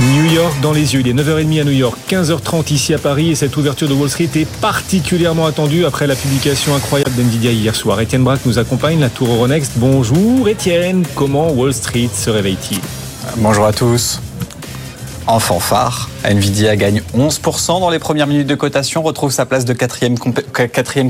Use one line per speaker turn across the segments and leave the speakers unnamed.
New York dans les yeux. Il est 9h30 à New York, 15h30 ici à Paris et cette ouverture de Wall Street est particulièrement attendue après la publication incroyable d'NVIDIA hier soir. Étienne Braque nous accompagne, la tour Euronext. Bonjour Étienne, comment Wall Street se réveille-t-il?
Bonjour à tous. En fanfare, Nvidia gagne 11% dans les premières minutes de cotation, retrouve sa place de quatrième, quatrième,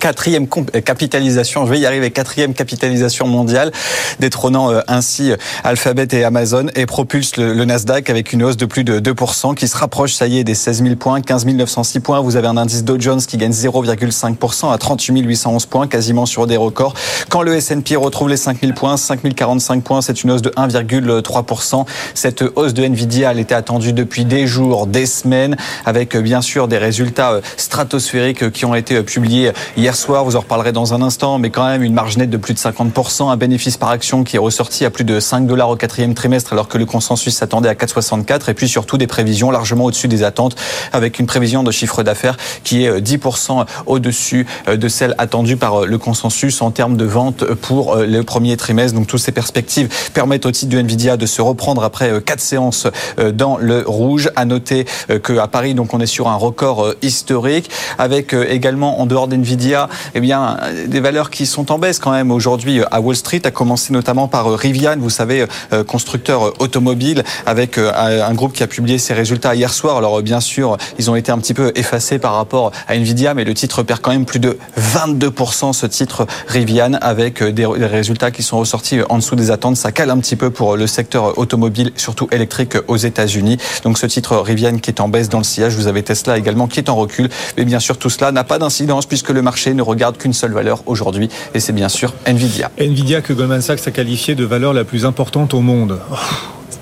quatrième capitalisation, je vais y arriver, quatrième capitalisation mondiale, détrônant euh, ainsi euh, Alphabet et Amazon et propulse le, Nasdaq avec une hausse de plus de 2% qui se rapproche, ça y est, des 16 000 points, 15 906 points. Vous avez un indice Dow Jones qui gagne 0,5% à 38 811 points, quasiment sur des records. Quand le S&P retrouve les 5 000 points, 5 045 points, c'est une hausse de 1,3%. Cette hausse de Nvidia, elle était attendue depuis des des jours, des semaines, avec euh, bien sûr des résultats euh, stratosphériques euh, qui ont été publiés hier soir. Vous en reparlerez dans un instant, mais quand même une marge nette de plus de 50%, un bénéfice par action qui est ressorti à plus de 5 dollars au quatrième trimestre, alors que le consensus s'attendait à 4,64, et puis surtout des prévisions largement au-dessus des attentes, avec une prévision de chiffre d'affaires qui est 10% au-dessus de celle attendue par le consensus en termes de vente pour le premier trimestre. Donc toutes ces perspectives permettent au titre de Nvidia de se reprendre après quatre séances dans le rouge. À noter euh, qu'à Paris, donc, on est sur un record euh, historique, avec euh, également en dehors d'Nvidia, eh bien, des valeurs qui sont en baisse quand même aujourd'hui à Wall Street, à commencer notamment par Rivian, vous savez, constructeur automobile, avec un groupe qui a publié ses résultats hier soir. Alors bien sûr, ils ont été un petit peu effacés par rapport à Nvidia, mais le titre perd quand même plus de 22% ce titre Rivian, avec des résultats qui sont ressortis en dessous des attentes. Ça cale un petit peu pour le secteur automobile, surtout électrique aux États-Unis. Donc ce titre Rivian qui est en baisse dans le sillage. Vous avez Tesla également qui est en recul. Mais bien sûr, tout cela n'a pas d'incidence puisque le marché ne regarde qu'une seule valeur aujourd'hui. Et c'est bien sûr Nvidia.
Nvidia que Goldman Sachs a qualifié de valeur la plus importante au monde.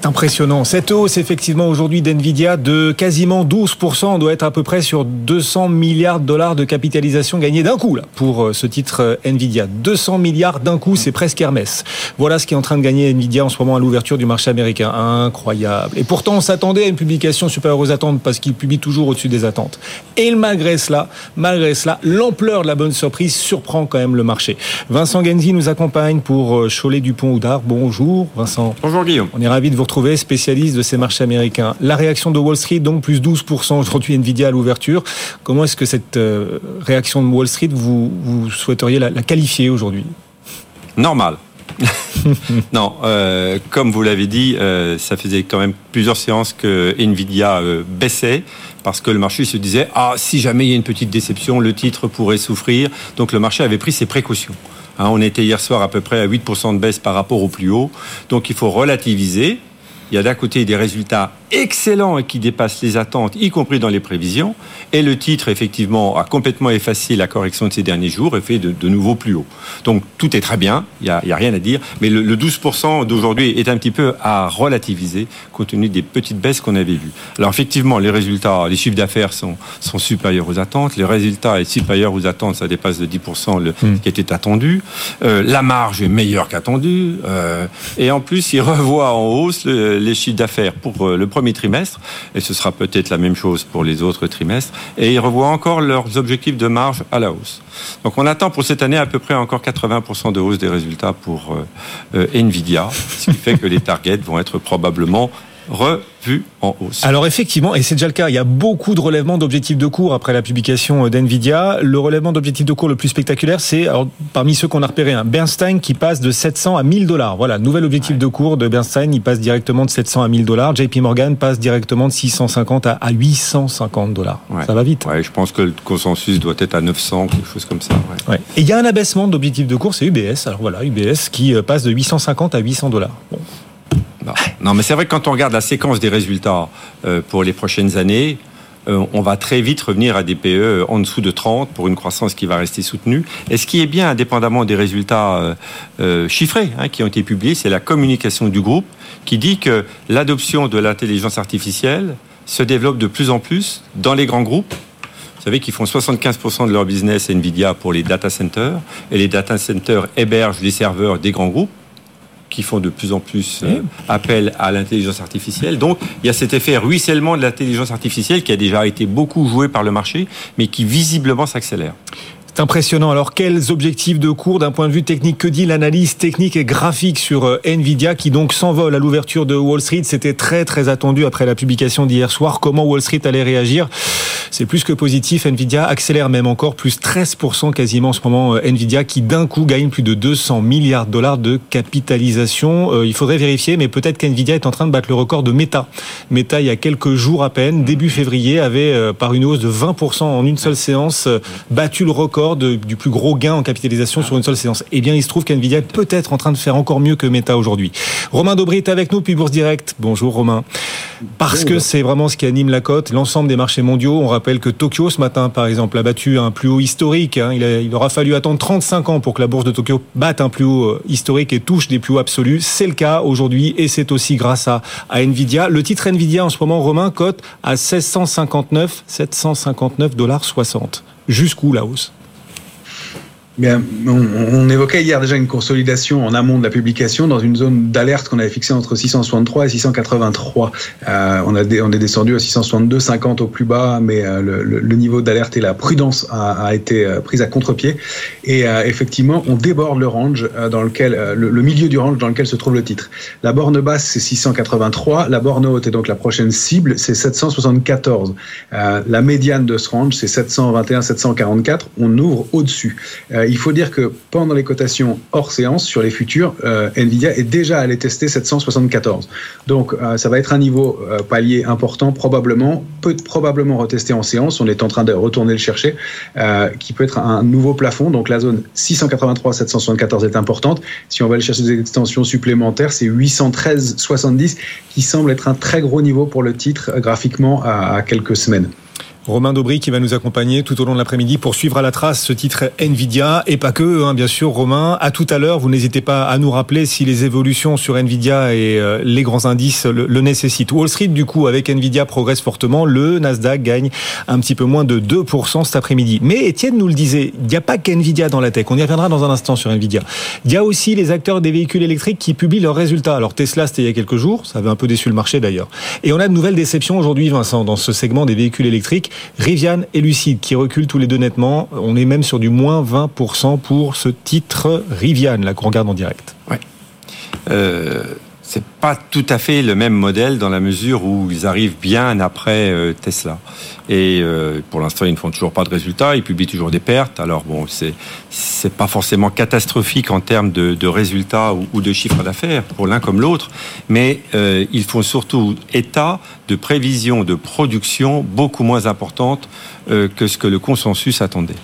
C'est impressionnant. Cette hausse, effectivement, aujourd'hui d'NVIDIA de quasiment 12%, doit être à peu près sur 200 milliards de dollars de capitalisation gagnée d'un coup, là, pour euh, ce titre euh, NVIDIA. 200 milliards d'un coup, c'est presque Hermès. Voilà ce qui est en train de gagner NVIDIA en ce moment à l'ouverture du marché américain. Incroyable. Et pourtant, on s'attendait à une publication supérieure aux attentes parce qu'il publie toujours au-dessus des attentes. Et malgré cela, malgré cela, l'ampleur de la bonne surprise surprend quand même le marché. Vincent Genzi nous accompagne pour euh, Cholet Dupont Oudard. Bonjour, Vincent.
Bonjour, Guillaume.
On est ravi de vous retrouver spécialiste de ces marchés américains. La réaction de Wall Street, donc plus 12% aujourd'hui Nvidia à l'ouverture. Comment est-ce que cette euh, réaction de Wall Street, vous, souhaiteriez la, qualifier aujourd'hui?
Normal. non, euh, comme vous l'avez dit, euh, ça faisait quand même plusieurs séances que Nvidia baissait parce que le marché se disait ah si jamais il y a une petite déception, le titre pourrait souffrir. Donc le marché avait pris ses précautions. Hein, on était hier soir à peu près à 8% de baisse par rapport au plus haut. Donc il faut relativiser. Il y a d'un côté des résultats excellent et qui dépasse les attentes, y compris dans les prévisions. Et le titre, effectivement, a complètement effacé la correction de ces derniers jours et fait de, de nouveau plus haut. Donc tout est très bien, il n'y a, a, rien à dire. Mais le, 12% d'aujourd'hui est un petit peu à relativiser compte tenu des petites baisses qu'on avait vues. Alors effectivement, les résultats, les chiffres d'affaires sont, sont supérieurs aux attentes. Les résultats sont supérieurs aux attentes, ça dépasse de 10% le, hmm. qui était attendu. Euh, la marge est meilleure qu'attendue. Euh, et en plus, il revoit en hausse les chiffres d'affaires pour euh, le premier trimestre, et ce sera peut-être la même chose pour les autres trimestres, et ils revoient encore leurs objectifs de marge à la hausse. Donc on attend pour cette année à peu près encore 80% de hausse des résultats pour euh, euh, Nvidia, ce qui fait que les targets vont être probablement revue en hausse.
Alors effectivement, et c'est déjà le cas, il y a beaucoup de relèvements d'objectifs de cours après la publication d'NVIDIA. Le relèvement d'objectifs de cours le plus spectaculaire, c'est parmi ceux qu'on a repéré, un Bernstein qui passe de 700 à 1000 dollars. Voilà, nouvel objectif de cours de Bernstein, il passe directement de 700 à 1000 dollars. JP Morgan passe directement de 650 à 850 dollars. Ça va vite.
Ouais, je pense que le consensus doit être à 900, quelque chose comme ça.
Ouais. Et il y a un abaissement d'objectifs de cours, c'est UBS. Alors voilà, UBS qui euh, passe de 850 à 800 dollars. Bon.
Non, mais c'est vrai que quand on regarde la séquence des résultats euh, pour les prochaines années, euh, on va très vite revenir à des PE en dessous de 30 pour une croissance qui va rester soutenue. Et ce qui est bien, indépendamment des résultats euh, chiffrés hein, qui ont été publiés, c'est la communication du groupe qui dit que l'adoption de l'intelligence artificielle se développe de plus en plus dans les grands groupes. Vous savez qu'ils font 75% de leur business Nvidia pour les data centers et les data centers hébergent les serveurs des grands groupes qui font de plus en plus euh, appel à l'intelligence artificielle. Donc, il y a cet effet ruissellement de l'intelligence artificielle qui a déjà été beaucoup joué par le marché, mais qui visiblement s'accélère
Impressionnant. Alors, quels objectifs de cours d'un point de vue technique? Que dit l'analyse technique et graphique sur euh, Nvidia qui donc s'envole à l'ouverture de Wall Street? C'était très très attendu après la publication d'hier soir. Comment Wall Street allait réagir? C'est plus que positif. Nvidia accélère même encore, plus 13% quasiment en ce moment. Euh, Nvidia qui d'un coup gagne plus de 200 milliards de dollars de capitalisation. Euh, il faudrait vérifier, mais peut-être qu'Nvidia est en train de battre le record de Meta. Meta, il y a quelques jours à peine, début février, avait par une hausse de 20% en une seule séance battu le record du plus gros gain en capitalisation sur une seule séance. Eh bien, il se trouve qu'NVIDIA est peut-être en train de faire encore mieux que Meta aujourd'hui. Romain Dobry est avec nous, puis Bourse Direct. Bonjour Romain. Parce que c'est vraiment ce qui anime la cote, l'ensemble des marchés mondiaux. On rappelle que Tokyo, ce matin, par exemple, a battu un plus haut historique. Hein. Il, il aura fallu attendre 35 ans pour que la bourse de Tokyo batte un plus haut euh, historique et touche des plus hauts absolus. C'est le cas aujourd'hui et c'est aussi grâce à, à Nvidia. Le titre Nvidia en ce moment, Romain, cote à 1659, 759 dollars 60. Jusqu'où la hausse?
Bien, on, évoquait hier déjà une consolidation en amont de la publication dans une zone d'alerte qu'on avait fixée entre 663 et 683. Euh, on est descendu à 662, 50 au plus bas, mais euh, le, niveau d'alerte et la prudence a, été euh, prise à contre-pied. Et effectivement, on déborde le range dans lequel le, milieu du range dans lequel se trouve le titre. La borne basse c'est 683, la borne haute et donc la prochaine cible c'est 774. la médiane de ce range c'est 721, 744. On ouvre au-dessus il faut dire que pendant les cotations hors séance sur les futurs, euh, Nvidia est déjà allé tester 774. Donc euh, ça va être un niveau euh, palier important, probablement, peut probablement retester en séance. On est en train de retourner le chercher, qui peut être un nouveau plafond. Donc la zone 683-774 est importante. Si on va aller chercher des extensions supplémentaires, c'est 813-70 qui semble être un très gros niveau pour le titre graphiquement à quelques semaines.
Romain Daubry qui va nous accompagner tout au long de l'après-midi pour suivre à la trace ce titre Nvidia et pas que, hein, bien sûr, Romain. À tout à l'heure, vous n'hésitez pas à nous rappeler si les évolutions sur Nvidia et euh, les grands indices le, nécessitent. Wall Street, du coup, avec Nvidia progresse fortement. Le Nasdaq gagne un petit peu moins de 2% cet après-midi. Mais Étienne nous le disait, il n'y a pas qu'Nvidia dans la tech. On y reviendra dans un instant sur Nvidia. Il y a aussi les acteurs des véhicules électriques qui publient leurs résultats. Alors Tesla, c'était il y a quelques jours. Ça avait un peu déçu le marché d'ailleurs. Et on a de nouvelles déceptions aujourd'hui, Vincent, dans ce segment des véhicules électriques. Rivian et Lucide qui reculent tous les deux nettement. On est même sur du moins 20% pour ce titre Rivian, là qu'on regarde en direct.
Euh, c'est pas tout à fait le même modèle dans la mesure où ils arrivent bien après euh, Tesla. Et euh, pour l'instant, ils ne font toujours pas de résultats, ils publient toujours des pertes. Alors bon, c'est c'est pas forcément catastrophique en termes de, de résultats ou, de chiffres d'affaires pour l'un comme l'autre, mais euh, ils font surtout état de prévisions de production beaucoup moins importantes que ce que le consensus attendait.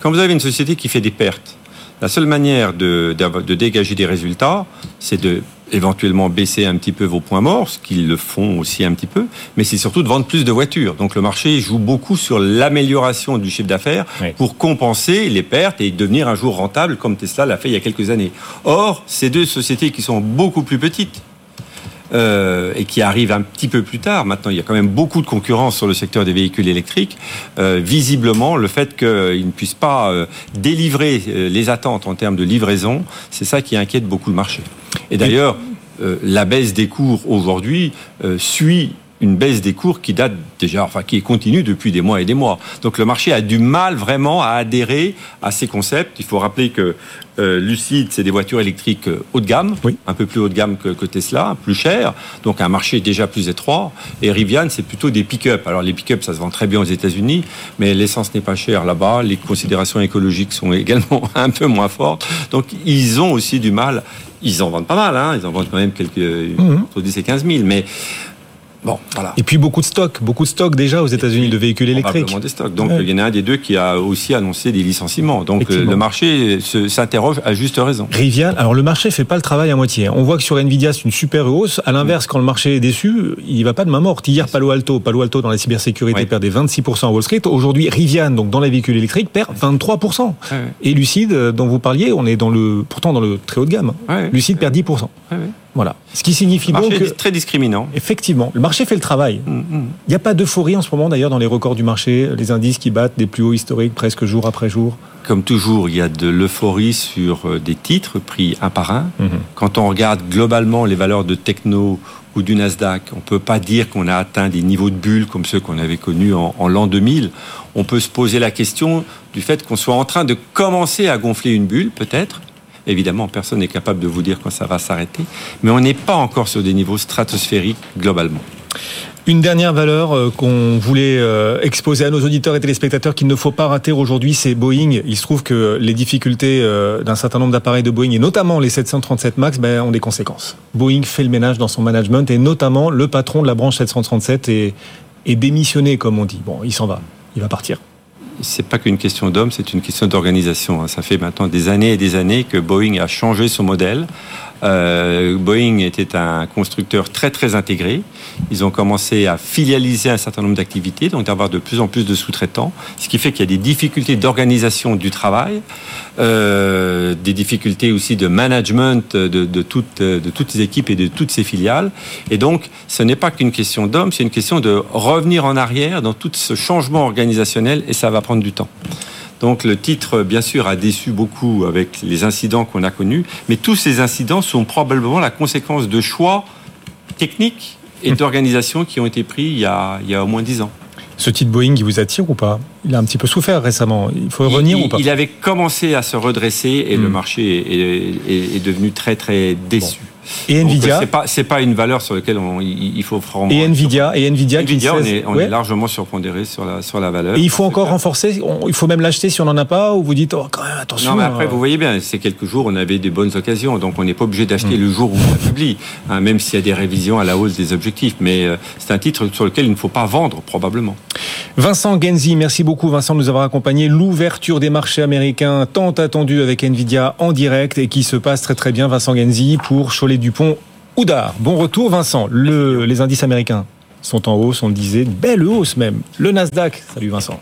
Quand vous avez une société qui fait des pertes, la seule manière de, de dégager des résultats, c'est de éventuellement baisser un petit peu vos points morts, ce qu'ils le font aussi un petit peu, mais c'est surtout de vendre plus de voitures. Donc le marché joue beaucoup sur l'amélioration du chiffre d'affaires pour compenser les pertes et devenir un jour rentable comme Tesla l'a fait il y a quelques années. Or, ces deux sociétés qui sont beaucoup plus petites, euh, et qui arrive un petit peu plus tard. Maintenant, il y a quand même beaucoup de concurrence sur le secteur des véhicules électriques. Euh, visiblement, le fait qu'ils ne puissent pas euh, délivrer les attentes en termes de livraison, c'est ça qui inquiète beaucoup le marché. Et d'ailleurs, euh, la baisse des cours aujourd'hui suit une baisse des cours qui date déjà, enfin qui est continue depuis des mois et des mois. Donc le marché a du mal vraiment à adhérer à ces concepts. Il faut rappeler que euh, Lucide, c'est des voitures électriques euh, haut de gamme, un peu plus haut de gamme que, que, Tesla, plus cher, donc un marché déjà plus étroit. Et Rivian, c'est plutôt des pick-up. Alors les pick-up, ça se vend très bien aux États-Unis, mais l'essence n'est pas chère là-bas. Les considérations écologiques sont également un peu moins fortes. Donc ils ont aussi du mal. Ils en vendent pas mal, hein. ils en vendent quand même quelques mmh. entre 10 et 15 000, mais
Bon, voilà. Et puis beaucoup de stocks, beaucoup de stocks déjà aux États-unis de véhicules électriques.
des stocks. Donc il y en a un des deux qui a aussi annoncé des licenciements. Donc le marché s'interroge à juste raison.
Rivian, alors le marché fait pas le travail à moitié. On voit que sur Nvidia c'est une super hausse. À l'inverse, quand le marché est déçu, il va pas de main morte. Hier Palo Alto, Palo Alto dans la cybersécurité perdait 26% à Wall Street. Aujourd'hui Rivian, donc dans les véhicules électriques, perd 23%. Et Lucide, dont vous parliez, on est dans le pourtant dans le très haut de gamme. Lucide perd 10%. Voilà. Ce qui signifie
Le
donc
marché
que,
est très discriminant.
effectivement, le marché fait le travail.
Mm, mm.
Il n'y a pas d'euphorie en ce moment d'ailleurs dans les records du marché, les indices qui battent des plus hauts historiques presque jour après jour.
Comme toujours, il y a de l'euphorie sur euh, des titres pris un par un.
Mhm.
Quand on regarde globalement les valeurs de Techno ou du Nasdaq, on ne peut pas dire qu'on a atteint des niveaux de bulles comme ceux qu'on avait connus en, en l'an 2000. On peut se poser la question du fait qu'on soit en train de commencer à gonfler une bulle, peut-être. Évidemment, personne n'est capable de vous dire quand ça va s'arrêter. Mais on n'est pas encore sur des niveaux stratosphériques globalement.
Une dernière valeur euh, qu'on voulait euh, exposer à nos auditeurs et téléspectateurs qu'il ne faut pas rater aujourd'hui, c'est Boeing. Il se trouve que les difficultés euh, d'un certain nombre d'appareils de Boeing, et notamment les 737 MAX, ben, ont des conséquences. Boeing fait le ménage dans son management, et notamment le patron de la branche 737 est, est démissionné, comme on dit. Bon, il s'en va, il va partir.
C'est pas qu'une question d'homme, c'est une question d'organisation. hein. Ça fait maintenant des années et des années que Boeing a changé son modèle. Euh, Boeing était un constructeur très très intégré. Ils ont commencé à filialiser un certain nombre d'activités, donc d'avoir de plus en plus de sous-traitants, ce qui fait qu'il y a des difficultés d'organisation du travail, euh, des difficultés aussi de management de, toutes, de toutes les équipes et de toutes ces filiales. Et donc, ce n'est pas qu'une question d'homme, c'est une question de revenir en arrière dans tout ce changement organisationnel, et ça va prendre du temps. Donc le titre, bien sûr, a déçu beaucoup avec les incidents qu'on a connus, mais tous ces incidents sont probablement la conséquence de choix techniques et d'organisation qui ont été pris il y a, il y a au moins dix ans.
Ce titre Boeing, il vous attire ou pas? Il a un petit peu souffert récemment. Il faut revenir
il,
ou pas?
il avait commencé à se redresser et le
Hmm.
marché est, est- est devenu très très déçu.
Et Nvidia
c'est pas c'est pas une valeur sur laquelle on- il faut.
Et Nvidia, et Nvidia,
Nvidia, on, est, on
Ouais.
est largement surpondéré sur la sur la valeur.
Et il faut encore renforcer. on- il faut même l'acheter si on n'en a pas, ou vous dites oh, quand même attention.
Non, mais après,
euh,
vous voyez bien, ces quelques jours, on avait des bonnes occasions, donc on n'est pas obligé
Mm.
d'acheter le jour où on la publie, hein, même s'il y a des révisions à la hausse des objectifs. Mais euh, c'est un titre sur lequel il ne faut pas vendre, probablement.
Vincent Genzi, merci beaucoup Vincent de nous avoir accompagné. L'ouverture des marchés américains tant attendue avec Nvidia en direct et qui se passe très très bien. Vincent Genzi pour Cholet Dupont Oudard. Bon retour Vincent. Le, les indices américains sont en hausse, on le disait, belle hausse même. Le Nasdaq, salut Vincent,